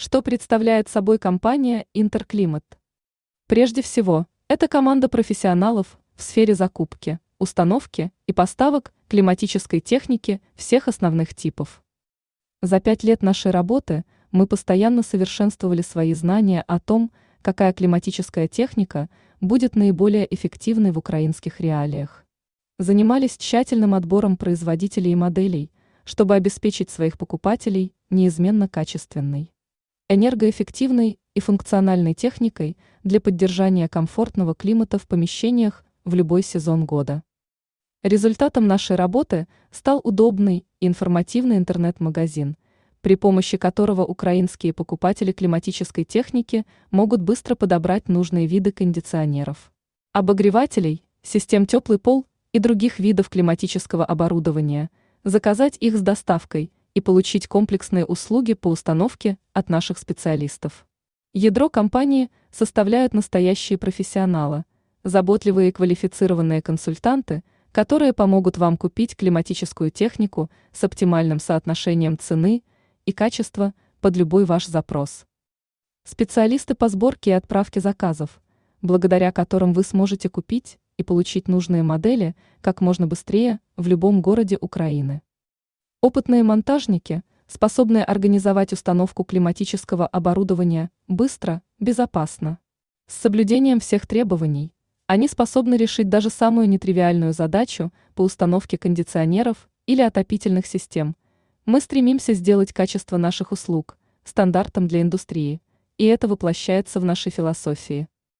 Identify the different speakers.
Speaker 1: Что представляет собой компания Интерклимат? Прежде всего, это команда профессионалов в сфере закупки, установки и поставок климатической техники всех основных типов. За пять лет нашей работы мы постоянно совершенствовали свои знания о том, какая климатическая техника будет наиболее эффективной в украинских реалиях. Занимались тщательным отбором производителей и моделей, чтобы обеспечить своих покупателей неизменно качественной энергоэффективной и функциональной техникой для поддержания комфортного климата в помещениях в любой сезон года. Результатом нашей работы стал удобный и информативный интернет-магазин, при помощи которого украинские покупатели климатической техники могут быстро подобрать нужные виды кондиционеров, обогревателей, систем теплый пол и других видов климатического оборудования, заказать их с доставкой – и получить комплексные услуги по установке от наших специалистов. Ядро компании составляют настоящие профессионалы, заботливые и квалифицированные консультанты, которые помогут вам купить климатическую технику с оптимальным соотношением цены и качества под любой ваш запрос. Специалисты по сборке и отправке заказов, благодаря которым вы сможете купить и получить нужные модели как можно быстрее в любом городе Украины. Опытные монтажники, способные организовать установку климатического оборудования быстро, безопасно. С соблюдением всех требований, они способны решить даже самую нетривиальную задачу по установке кондиционеров или отопительных систем. Мы стремимся сделать качество наших услуг стандартом для индустрии, и это воплощается в нашей философии.